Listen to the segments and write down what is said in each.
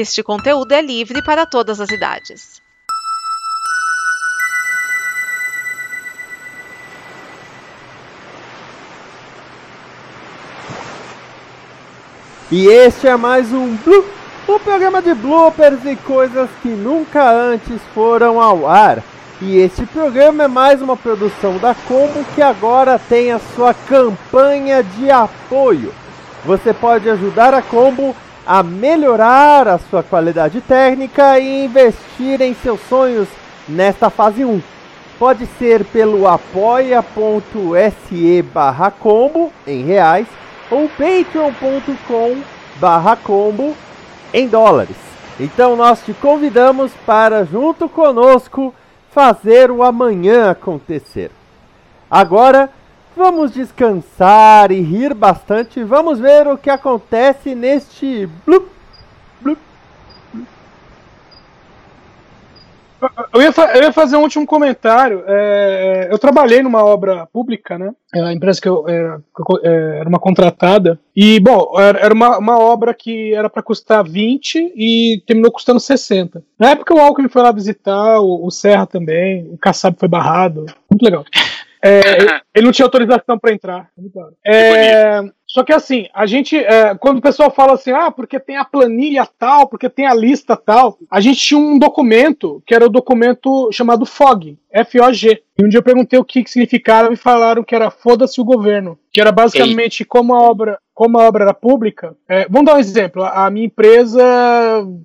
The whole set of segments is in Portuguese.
Este conteúdo é livre para todas as idades. E este é mais um Blue, um programa de bloopers e coisas que nunca antes foram ao ar. E este programa é mais uma produção da Combo que agora tem a sua campanha de apoio. Você pode ajudar a Combo a melhorar a sua qualidade técnica e investir em seus sonhos nesta fase 1. Pode ser pelo apoia.se barra combo em reais ou patreon.com barra combo em dólares. Então nós te convidamos para junto conosco fazer o amanhã acontecer. Agora vamos descansar e rir bastante. Vamos ver o que acontece neste blup, blup, Eu ia, eu ia, fazer um último comentário. É, eu trabalhei numa obra pública, né? É a empresa que eu era, é, era uma contratada. E, bom, era uma, uma obra que era para custar 20 e terminou custando 60. Na época o Alckmin foi lá visitar, o, o Serra também, o Kassab foi barrado. Muito legal. É, ele não tinha autorização para entrar. É, só que assim, a gente, é, quando o pessoal fala assim, ah, porque tem a planilha tal, porque tem a lista tal, a gente tinha um documento, que era o documento chamado FOG, F-O-G. E um dia eu perguntei o que, que significava e falaram que era foda-se o governo. Que era basicamente Ei. como a obra como a obra era pública, é, vamos dar um exemplo. A minha empresa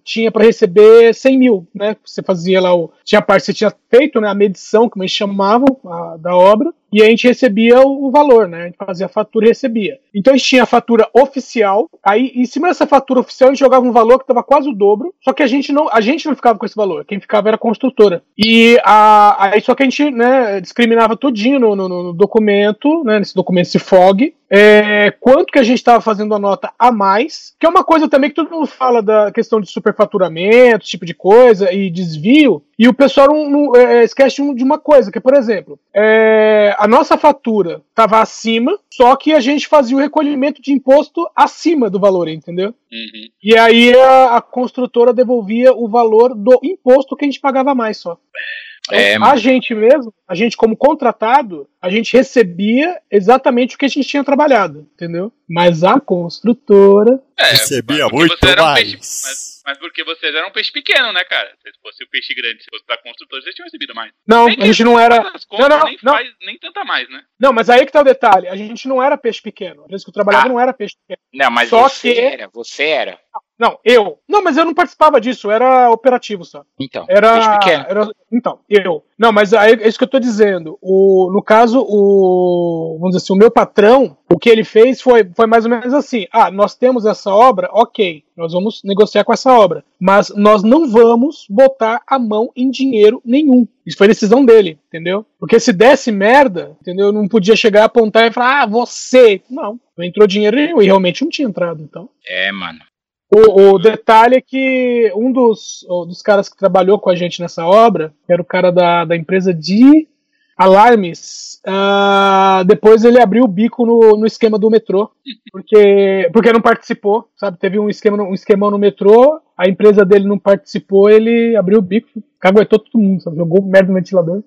tinha para receber 100 mil, né? Você fazia lá o. Tinha a parte, você tinha feito né, a medição, como eles chamavam, a, da obra, e a gente recebia o, valor, né? A gente fazia a fatura e recebia. Então a gente tinha a fatura oficial, aí em cima dessa fatura oficial a gente jogava um valor que estava quase o dobro, só que a gente não, a gente não ficava com esse valor, quem ficava era a construtora. E a, aí só que a gente né, discriminava tudinho no, no, no documento, né, nesse documento, esse FOG, é, quanto que a gente estava fazendo a nota a mais, que é uma coisa também que todo mundo fala da questão de superfaturamento, tipo de coisa, e desvio, e o pessoal não, não é, esquece de uma coisa, que por exemplo, é, a nossa fatura estava acima, só que a gente fazia o recolhimento de imposto acima do valor, entendeu? Uhum. E aí a, a construtora devolvia o valor do imposto que a gente pagava mais só. É, a gente mesmo, a gente como contratado, a gente recebia exatamente o que a gente tinha trabalhado, entendeu? Mas a construtora é, recebia muito mais. Um peixe, mas, mas, porque vocês eram um peixe pequeno, né, cara? Se fosse o peixe grande, se fosse da construtora, vocês tinham recebido mais. Não, nem a gente não era. Contas, não, não, nem, não. Faz, nem tanta mais, né? Não, mas aí que tá o detalhe. A gente não era peixe pequeno. Por isso que eu trabalhava ah. não era peixe pequeno. Não, mas Só você que... era, você era. Não, eu. Não, mas eu não participava disso, era operativo só. Então, era, era Então, eu. Não, mas é isso que eu tô dizendo. O, no caso, o. Vamos dizer assim, o meu patrão, o que ele fez foi, foi mais ou menos assim: ah, nós temos essa obra, ok, nós vamos negociar com essa obra. Mas nós não vamos botar a mão em dinheiro nenhum. Isso foi decisão dele, entendeu? Porque se desse merda, entendeu? Eu não podia chegar, apontar e falar, ah, você. Não, não entrou dinheiro nenhum. E realmente não tinha entrado, então. É, mano. O, o, detalhe é que um dos, dos caras que trabalhou com a gente nessa obra, que era o cara da, da empresa de alarmes, uh, depois ele abriu o bico no, no esquema do metrô, porque, porque não participou, sabe? Teve um esquema um esquemão no metrô, a empresa dele não participou, ele abriu o bico, caguetou todo mundo, sabe? jogou merda no ventilador.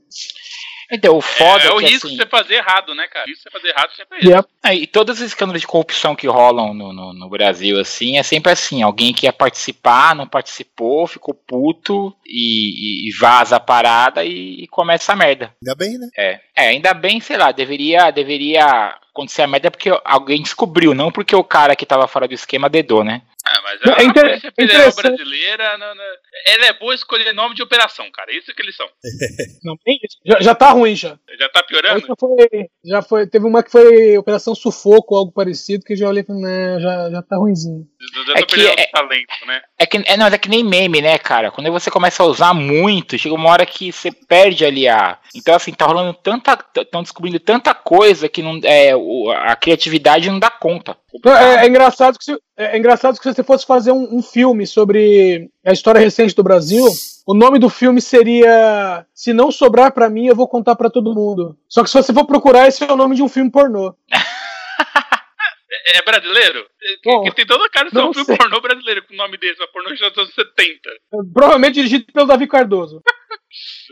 Então, o foda é, é o que, risco assim, de você fazer errado, né, cara? O risco de você fazer errado sempre é isso. Yep. É, e todos os escândalos de corrupção que rolam no, no, no, Brasil, assim, é sempre assim: alguém que ia participar, não participou, ficou puto e, e vaza a parada e, e, começa a merda. Ainda bem, né? É. é, ainda bem, sei lá, deveria, deveria acontecer a merda porque alguém descobriu, não porque o cara que tava fora do esquema dedou, né? Ah, mas a, é inter... Polícia Federal Brasileira, não, não, ela é boa escolher nome de operação, cara. Isso que eles são. não, isso. Já, já tá ruim já. Já tá piorando? Já foi, já foi, teve uma que foi Operação Sufoco, algo parecido, que já olhei e falei, né, já, já tá ruimzinho. Já é que é, talento, né? É que, é, não, é que nem meme, né, cara? Quando você começa a usar muito, chega uma hora que você perde ali a. Então, assim, tá rolando tanta. Estão descobrindo tanta coisa que não, é, a criatividade não dá conta. É, é, engraçado que se, é, é engraçado que se você fosse fazer um, um, filme sobre a história recente do Brasil, o nome do filme seria Se não sobrar para mim, eu vou contar para todo mundo. Só que se você for procurar, esse é o nome de um filme pornô. É, é brasileiro? Bom, que tem toda a cara de ser um filme pornô brasileiro com o nome desse, uma pornô dos anos 70. Provavelmente dirigido pelo Davi Cardoso.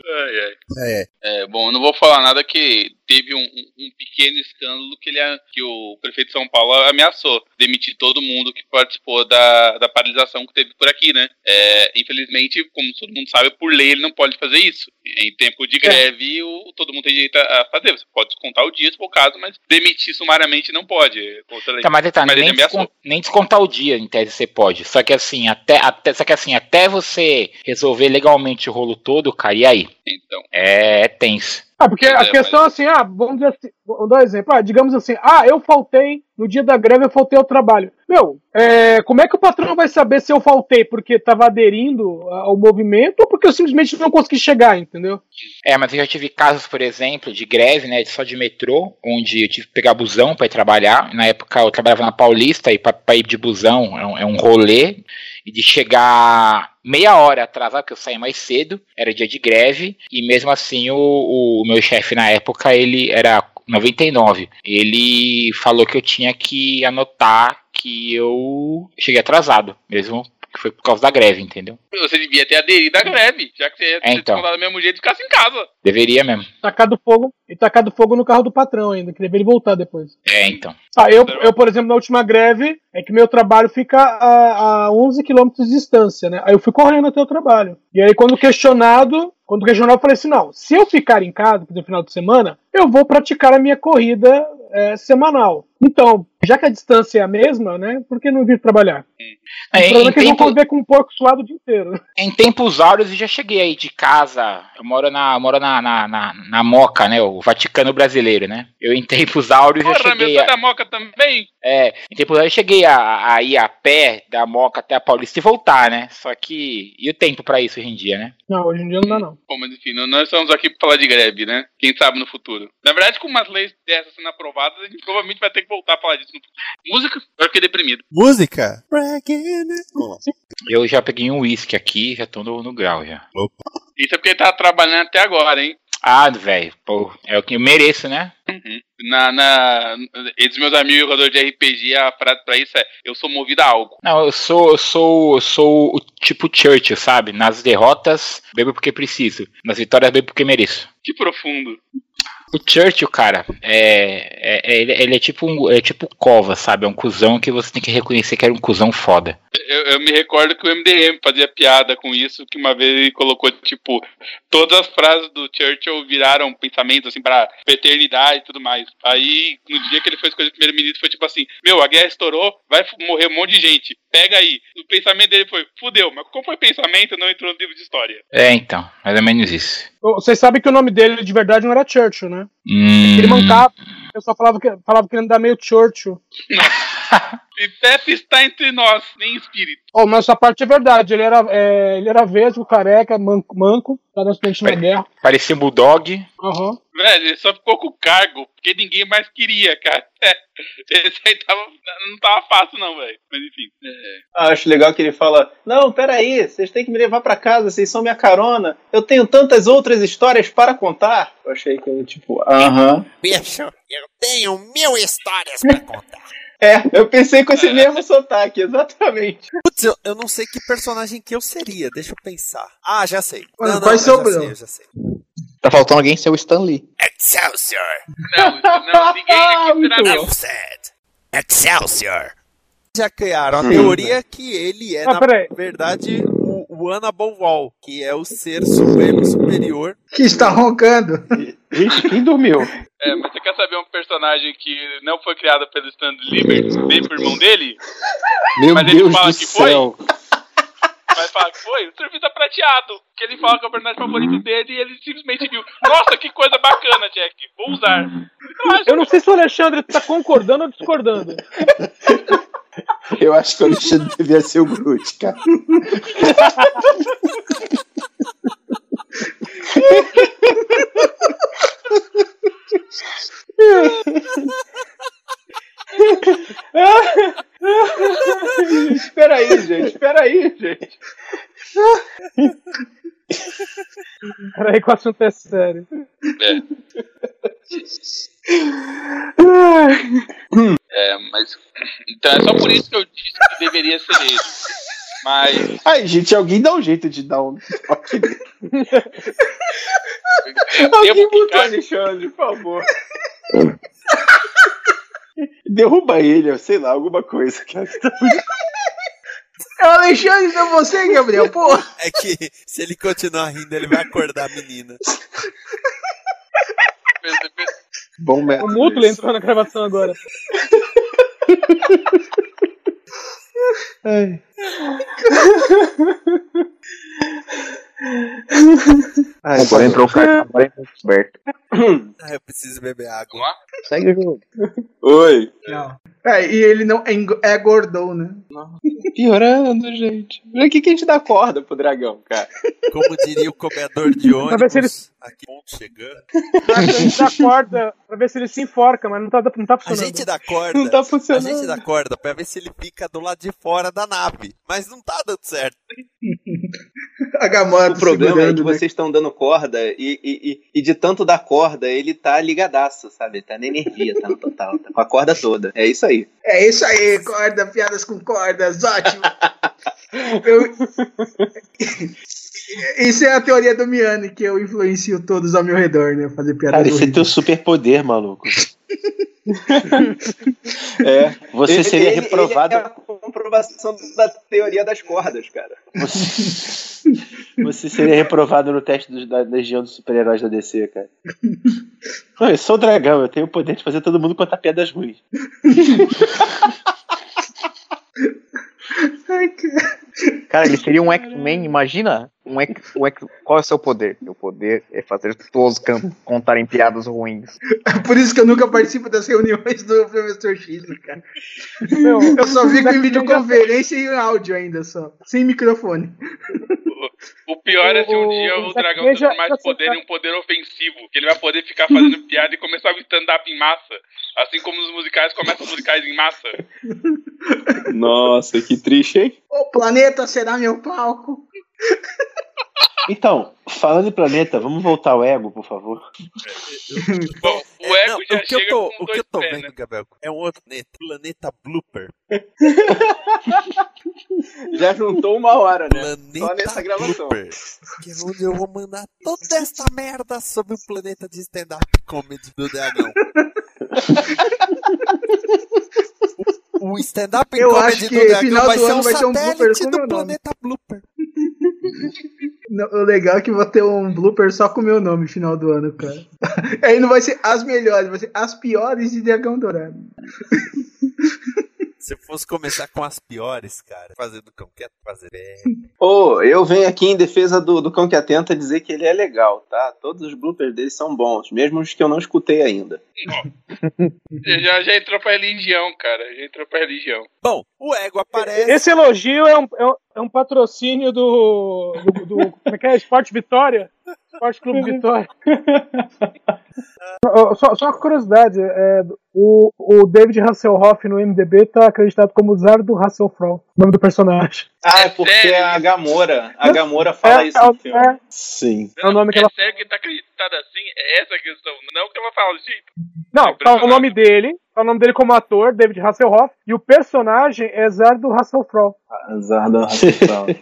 Ai, ai. É. É, bom, eu não vou falar nada que teve um, um- pequeno escândalo que, ele, que o prefeito de São Paulo ameaçou demitir todo mundo que participou da, da paralisação que teve por aqui, né? É, infelizmente, como todo mundo sabe, por lei ele não pode fazer isso. Em tempo de greve, o, todo mundo tem direito a fazer. Você pode descontar o dia, se for o caso, mas demitir sumariamente não pode. é contra a lei. Tá, mas, tá, Mas ele nem, nem descontar o dia, em tese, você pode. Só que assim, até, até, só que assim, até você resolver legalmente o rolo todo, cara, e aí? Então, É, é tenso. Ah, porque a É, questão é assim, ah, vamos dizer assim, vou dar um exemplo. Ah, digamos assim, ah, eu faltei, no dia da greve eu faltei ao trabalho. Meu, é, como é que o patrão vai saber se eu faltei porque estava aderindo ao movimento ou porque eu simplesmente não consegui chegar, entendeu? É, mas eu já tive casos, por exemplo, de greve, né, só de metrô, onde eu tive que pegar busão para ir trabalhar. Na época eu trabalhava na Paulista e para ir de busão é um, é um rolê. De chegar meia hora atrasado, porque eu saí mais cedo, era dia de greve, e mesmo assim o, o meu chefe na época, ele era 99. Ele falou que eu tinha que anotar que eu cheguei atrasado, mesmo que foi por causa da greve, entendeu? você devia ter aderido à greve, já que você ia É, ter então. descontado do mesmo jeito e ficasse em casa. Deveria mesmo. Tacado fogo e tacado fogo no carro do patrão ainda, queria ver ele voltar depois. É, então. Ah, eu, eu, por exemplo, na última greve, é que meu trabalho fica a, a 11 quilômetros de distância, né? Aí eu fui correndo até o trabalho. E aí, quando questionado, quando questionado, eu falei assim: não, se eu ficar em casa no final de semana, eu vou praticar a minha corrida é, semanal. Então, já que a distância é a mesma, né? Por que não vir trabalhar? É, o em, problema é que eles vão tempo, conviver com um porco suado o dia inteiro. em tempos áureos eu já cheguei aí de casa. Eu moro na, moro na, na, na, na Moca, né? O Vaticano brasileiro, né? Eu em tempos áureos já Porra, meu, cheguei. você é A, da Moca também? é, em tempos áureos eu cheguei a, a ir a pé da Moca até a Paulista e voltar, né? Só que. E o tempo pra isso hoje em dia, né? Não, hoje em dia não dá, não. Bom, mas enfim, nós estamos aqui pra falar de greve, né? Quem sabe no futuro. Na verdade, com umas leis dessas sendo aprovadas, a gente provavelmente vai ter que voltar a falar disso no futuro. Música, eu fiquei deprimido. Música? Eu já peguei um uísque aqui, já tô no, no grau já. Isso é porque ele tava trabalhando até agora, hein? Ah, velho, pô, é o que eu mereço, né? Uhum. Na, na, entre meus amigos jogadores de RPG, a frase pra isso é: Eu sou movido a algo. Não, eu sou, eu sou, eu sou o tipo Churchill, sabe? Nas derrotas, bebo porque preciso. Nas vitórias, bebo porque mereço. Que profundo. O Churchill, cara, é, é- é- ele, ele é tipo um, é tipo cova, sabe? É um cuzão que você tem que reconhecer que era um cuzão foda. Eu, eu me recordo que o MDM fazia piada com isso, que uma vez ele colocou, tipo, todas as frases do Churchill viraram pensamentos, assim, pra eternidade e tudo mais. Aí, no dia que ele foi escolhido primeiro-ministro, foi tipo assim, meu, a guerra estourou, vai morrer um monte de gente, pega aí. O pensamento dele foi, fudeu, mas como foi pensamento, não entrou no livro de história. É, então, mais ou menos isso. Vocês sabem que o nome dele de verdade não era Churchill, né? Hum, Ele mancava. O pessoal falava que, falava que ele andava meio Churchill. E Pepe está entre nós, nem espírito. Oh, mas essa parte é verdade. Ele era, é, ele era vesgo, careca, manco, manco tá no acidente na guerra. parecia um bulldog. Aham. Velho, ele só ficou com o cargo, porque ninguém mais queria, cara. Esse aí tava, não tava fácil, não, velho. Mas enfim. é. Ah, acho legal que ele fala: Não, peraí, vocês têm que me levar pra casa, vocês são minha carona. Eu tenho tantas outras histórias para contar. Eu achei que ele, tipo, aham. Bicho, eu tenho mil histórias pra contar. É, eu pensei com esse mesmo sotaque, exatamente. Putz, eu, eu não sei que personagem que eu seria, deixa eu pensar. Ah, já sei. Mas Não, não, qual é eu seu Bruno? Tá faltando alguém ser o Stan Lee. Excelsior! Não, não, ninguém aqui será. Excelsior! Já criaram a teoria que ele é, Ah, na peraí. verdade, o, Wall, que é o ser supremo superior. Que está roncando. Gente, quem dormiu? É, mas você quer saber um personagem que não foi criado pelo Stan Liberty, nem pro irmão dele? Meu Mas ele Deus fala do que foi? céu. Vai falar que foi? O Surfista Prateado. Que ele fala que é o personagem favorito dele e ele simplesmente viu. Nossa, que coisa bacana, Jack. Vou usar. Eu não sei se o Alexandre tá concordando ou discordando. Eu acho que o Alexandre devia ser o Groot, cara. espera aí, gente, espera aí, gente. Peraí que o assunto é sério. É, mas. Então é só por isso que eu disse que deveria ser ele. Mas. Ai, gente, alguém dá um jeito de dar um. Alguém botou Alexandre, por favor. Derruba ele, sei lá, alguma coisa. cara. É o Alexandre, não é você, Gabriel, porra. É que se ele continuar rindo, ele vai acordar a menina. Bom O método. Mútuo esse. entrou na gravação agora. Ai. Ai, Agora entrou o cara, agora entrou o Roberto. Ah, eu preciso beber água. Segue o jogo. Oi. É, e ele não é, é gordão, né? Piorando, gente. Pra que, que a gente dá corda pro dragão, cara? Como diria o comedor de Pra ver se ele- ônibus, aqui ponto chegando. A gente dá corda pra ver se ele se enforca, mas não tá, não tá A funcionando. gente dá corda. Não tá A funcionando. gente dá corda pra ver se ele fica do lado de fora da nave. Mas não tá dando certo. A Gamora O problema é que né? vocês estão dando corda e, e, e, e de tanto dar corda, ele tá ligadaço, sabe? Tá na energia, tá no total, tá com a corda toda. É isso aí. É isso aí, corda, piadas com cordas, ótimo. Eu... Isso é a teoria do Miane, que eu influencio todos ao meu redor, né? Fazer piadas Cara, esse é teu superpoder, maluco. é, você Ele- seria ele- reprovado. Ele é a comprovação da teoria das cordas, cara. Você, você seria reprovado no teste dos- da Legião dos Super-Heróis da DC, cara. Não, eu sou o dragão, eu tenho o poder de fazer todo mundo contar piadas ruins. Ai, cara. Cara, ele seria um X-Men, imagina? Um X, um X, qual é o seu poder? Meu poder é fazer todos contarem piadas ruins. Por isso que eu nunca participo das reuniões do Professor X, cara. Meu, Eu só fico em videoconferência e em áudio ainda, só. Sem microfone. O pior é se um dia o o dragão transformar esse poder em um poder ofensivo, que ele vai poder ficar fazendo piada e começar o stand-up em massa. Assim como nos musicais começam os musicais em massa. Nossa, que triste, hein? O planeta será meu palco. Então, falando em planeta, vamos voltar ao ego, por favor. Bom, o É, ego não, já o que eu tô, com o que eu tô pés, vendo, né? Gabriel, é um outro planeta, planeta Blooper. Já juntou uma hora, né? Planeta Só nessa gravação. Blooper. Que é onde eu vou mandar toda esta merda sobre o planeta de stand-up comedy do dragão. O o stand-up Eu comedy acho do que dragão final vai do ser ano um vai ter um satélite blooper do nome. planeta Blooper. O legal é que vou ter um blooper só com o meu nome no final do ano, cara. Aí não vai ser as melhores, vai ser as piores de Dragão Dourado. Se eu fosse começar com as piores, cara, fazendo cão quieto, fazer bem. Ô, eu venho aqui em defesa do, do Cão que Atenta dizer que ele é legal, tá? Todos os bloopers dele são bons, mesmo os que eu não escutei ainda. Já, já entrou pra religião, cara. Já entrou pra religião. Bom, o ego aparece. Esse elogio é um, é um, é um patrocínio do, do, do- Como é que é? Esporte Vitória? Esporte Clube Vitória. Só, só uma curiosidade: é, o, o David Hasselhoff no MDB tá acreditado como Zardo Hasselfrow, nome do personagem. Ah, é porque é a Gamora. A Gamora fala é, isso no é, filme. é, Sim. é o nome que é ela. sério que tá acreditado assim? É essa a questão. Não que ela fala jeito. Não, tá o nome dele, tá o nome dele como ator, David Hasselhoff, e o personagem é Zardo Hasselfrow. Azar da Rafael.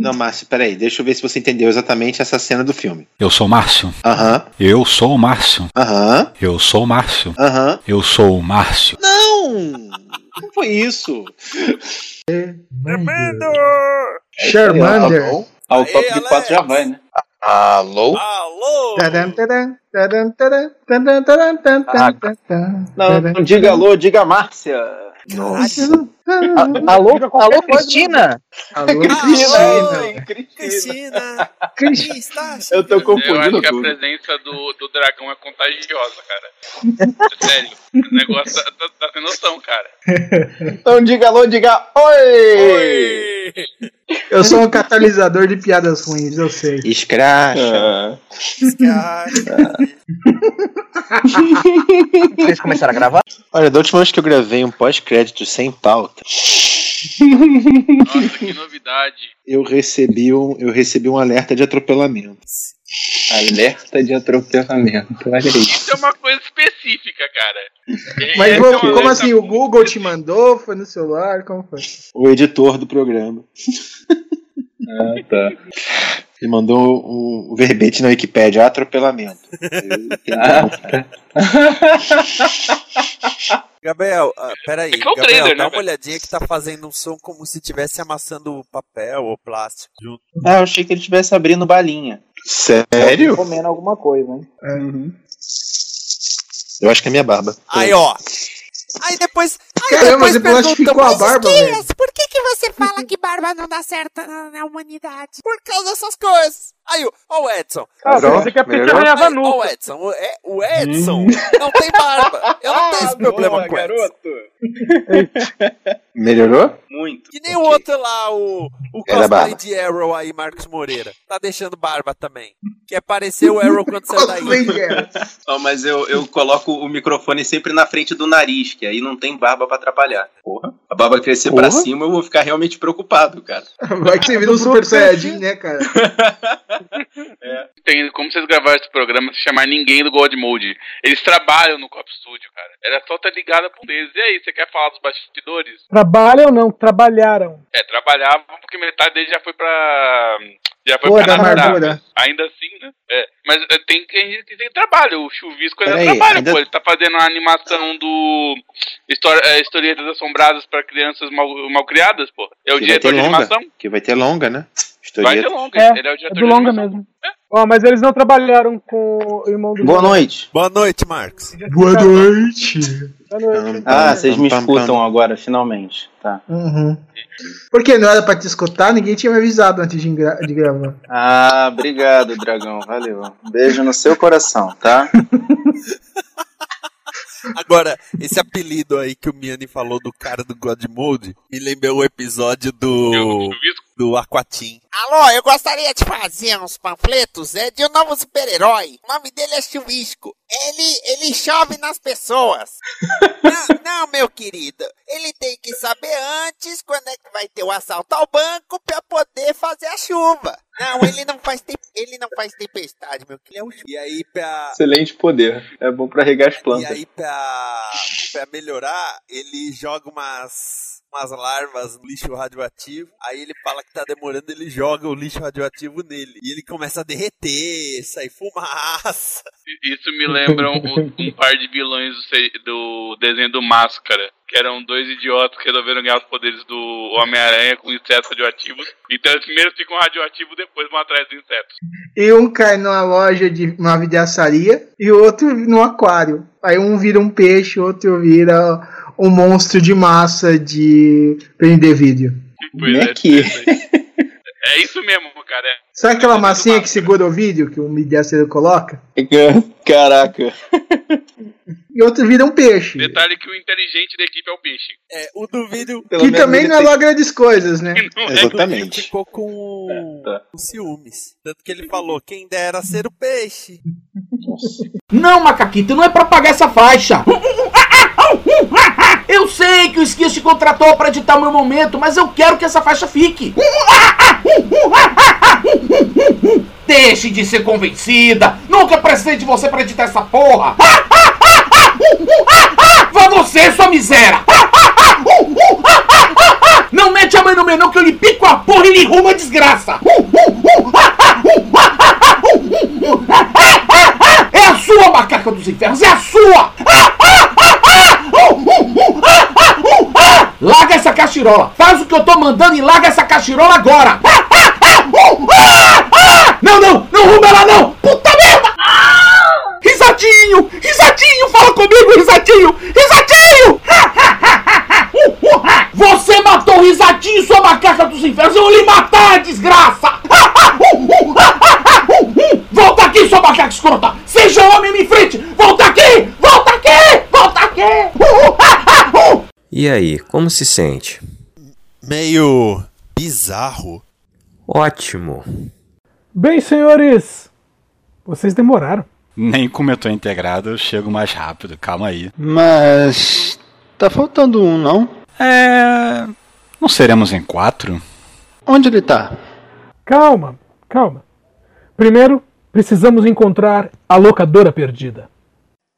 Não, Márcio, peraí, deixa eu ver se você entendeu exatamente essa cena do filme. Eu sou o Márcio. Aham, Eu sou o Márcio. aham, Eu sou o Márcio. aham. Eu sou o Márcio. Não! Não foi isso. Tremendo! Charmander. Ah, o Aê, top de 4 já vai, né? Alô? Alô! Ah, Não, não diga alô, diga Márcia. Caralho. Alô? Alô, Cristina? Alô, Cristina. Cristina. Cristina! Eu tô Eu acho confundindo que a presença do, do dragão é contagiosa, cara. Sério. O negócio tá, tá, tá sem noção, cara. Então diga alô, diga oi! Oi! Eu sou um catalisador de piadas ruins, eu sei. Escracha. Ah, Pistache! Vocês começaram a gravar? Olha, da última vez que eu gravei um pós-crédito sem pauta, Nossa, que novidade. Eu recebi um, eu recebi um alerta de atropelamento. Alerta de atropelamento. Olha aí. Isso é uma coisa específica, cara. Mas é como coisa- assim? O Google te mandou? Foi no celular? Como foi? O editor do programa. Ah, tá. Ele mandou um, um verbete na Wikipédia, atropelamento. Tá. Gabriel, ah, peraí. É que é o Gabriel, trailer, dá né, uma olhadinha que tá fazendo um som como se estivesse amassando papel ou plástico junto. Ah, eu achei que ele estivesse abrindo balinha. Sério? Comendo alguma coisa, hein? Uhum. Eu acho que é minha barba. Aí, ó. Aí depois. Aí Caramba, depois perguntam, a "Mas, barba, velho." Por que, que você fala que barba não dá certo na, na humanidade? Por causa dessas coisas. Aí, ó, ó o Edson. Ah, pensei que é Melhorou? arranhava ó o Edson. O, é, o Edson não tem barba. Eu não tenho esse problema com o Edson. Melhorou? Muito. Que nem o outro lá, o, o cosplay de Arrow aí, Marcos Moreira. Tá deixando barba também. Quer parecer o Arrow quando saiu daí. Cosplay de Arrow. Ó, mas eu, eu coloco o microfone sempre na frente do nariz, que aí não tem barba pra atrapalhar. Porra. A barba crescer pra Porra. cima, eu vou ficar realmente preocupado, cara. Vai que você vira um Super Saiyajin, né, cara? Tem como vocês gravaram esse programa se chamar ninguém do God Mode. Eles trabalham no Cop Studio, cara. Era só estar ligado com eles. E aí, você quer falar dos bastidores? Trabalham ou não? Trabalharam. É, trabalhavam porque metade deles já foi pra. Já foi Pô, pra Canadá. ainda assim, né? É. Mas é, tem que tem trabalho. O Chuvisco ainda Peraí, trabalha, ainda- pô. Ele tá fazendo a animação do. História, é, Historietas Assombradas pra crianças mal, mal criadas, pô. É o Que diretor de longa. animação? Que vai ter longa, né? Vai ter longa. É, ele é o É diretor do de longa mesmo. Ó, mas eles não trabalharam com o irmão do Boa noite. Boa noite, Marcos. Boa noite. Boa noite. Ah, vocês me escutam agora, finalmente. Tá. Uhum. Porque não era pra te escutar, ninguém tinha me avisado antes de, gra- de gravar. Ah, obrigado, dragão. Valeu. Beijo no seu coração, tá? Agora, esse apelido aí que o Miani falou do cara do God Mode me lembrou o episódio Eu, do, Chuvisco? Do Aquatim. Alô, eu gostaria de fazer uns panfletos é, de um novo super-herói. O nome dele é Chuvisco. Ele, ele chove nas pessoas. não, não, meu querido. Ele tem que saber antes quando é que vai ter o assalto ao banco pra poder fazer a chuva. Não, ele não faz, tem- ele não faz tempestade, meu querido. É um E aí, pra, Excelente poder. É bom pra regar as e plantas. aí, pra, pra melhorar, ele joga umas, umas larvas no lixo radioativo. Aí ele fala que tá demorando, ele joga o lixo radioativo nele. E ele começa a derreter, sair fumaça. Isso me lembra um, um par de vilões do, do desenho do Máscara. Que eram dois idiotas que resolveram ganhar os poderes do Homem-Aranha com insetos radioativos. Então eles primeiro ficam radioativos, depois vão atrás dos insetos. E um cai numa loja de uma vidraçaria e o outro no aquário. Aí um vira um peixe, o outro vira um monstro de massa de prender vídeo. Pois é, Meque. é isso mesmo, cara. É. Sabe aquela massinha que segura o vídeo que o vidraçaria coloca? Caraca. E outro vira um peixe. Detalhe que o inteligente da equipe é o peixe. É, o do vídeo Pelo Que também ele não é tem- grandes coisas, né? Não é Exatamente. ficou com, tá. com ciúmes. Tanto que ele falou, quem dera ser o peixe. Não, Macaquito, não é pra pagar essa faixa. Eu sei que o Esquias te contratou pra editar meu momento, mas eu quero que essa faixa fique. Deixe de ser convencida. Nunca precisei de você pra editar essa porra. Vá você, sua miséria. Não mete a mãe no menor que eu lhe pico a porra e lhe rumo a desgraça. É a sua macaca dos infernos, é a sua! Larga essa cachirola! Faz o que eu tô mandando e larga essa cachirola agora! Não, não! Não rumo ela não! Puta merda! Risadinho! Risadinho! Fala comigo, risadinho! Risadinho! Você matou o risadinho, sua macaca dos infernos! Eu vou lhe matar, desgraça! Volta aqui, sua macaca escrota! Seja homem e me enfrente! Volta aqui! Volta aqui! Volta aqui! E aí, como se sente? Meio bizarro. Ótimo. Bem, senhores, vocês demoraram. Nem como eu tô integrado, eu chego mais rápido. Calma aí. Mas. Tá faltando um, não? É. Não seremos em quatro? Onde ele tá? Calma, calma. Primeiro, precisamos encontrar a locadora perdida.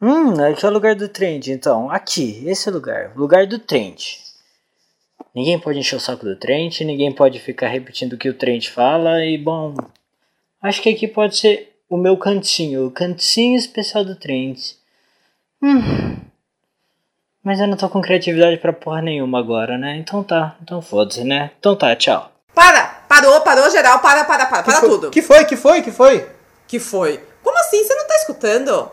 Hum, aqui é o lugar do trend, então. Aqui, esse é o lugar. Lugar do trend. Ninguém pode encher o saco do trend, ninguém pode ficar repetindo o que o trend fala e, bom. Acho que aqui pode ser o meu cantinho, o cantinho especial do trend. Hum. Mas eu não tô com criatividade pra porra nenhuma agora, né? Então tá, então foda-se, né? Então tá, tchau. Para! Parou, parou, geral, para, para, para, para foi? tudo. Que foi, que foi, que foi? Que foi? Como assim? Você não tá escutando?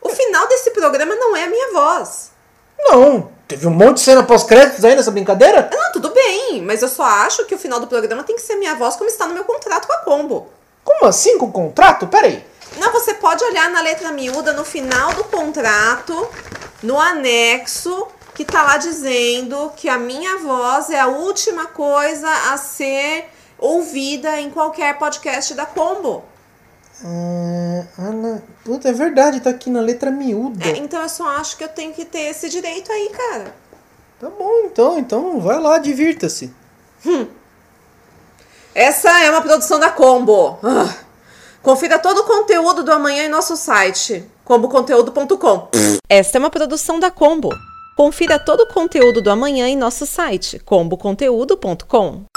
O final desse programa não é a minha voz. Não, teve um monte de cena pós-créditos aí nessa brincadeira? Não, tudo bem, mas eu só acho que o final do programa tem que ser minha voz como está no meu contrato com a Combo. Como assim com contrato? Peraí. Não, você pode olhar na letra miúda no final do contrato, no anexo, que tá lá dizendo que a minha voz é a última coisa a ser ouvida em qualquer podcast da Combo. Ah, Ana. Puta, é verdade, tá aqui na letra miúda. É, então eu só acho que eu tenho que ter esse direito aí, cara. Tá bom, então, então vai lá, divirta-se. Hum. Essa é uma produção da Combo. Ah. Confira todo o conteúdo do amanhã em nosso site, comboconteúdo.com. Esta é uma produção da Combo. Confira todo o conteúdo do amanhã em nosso site, comboconteúdo.com.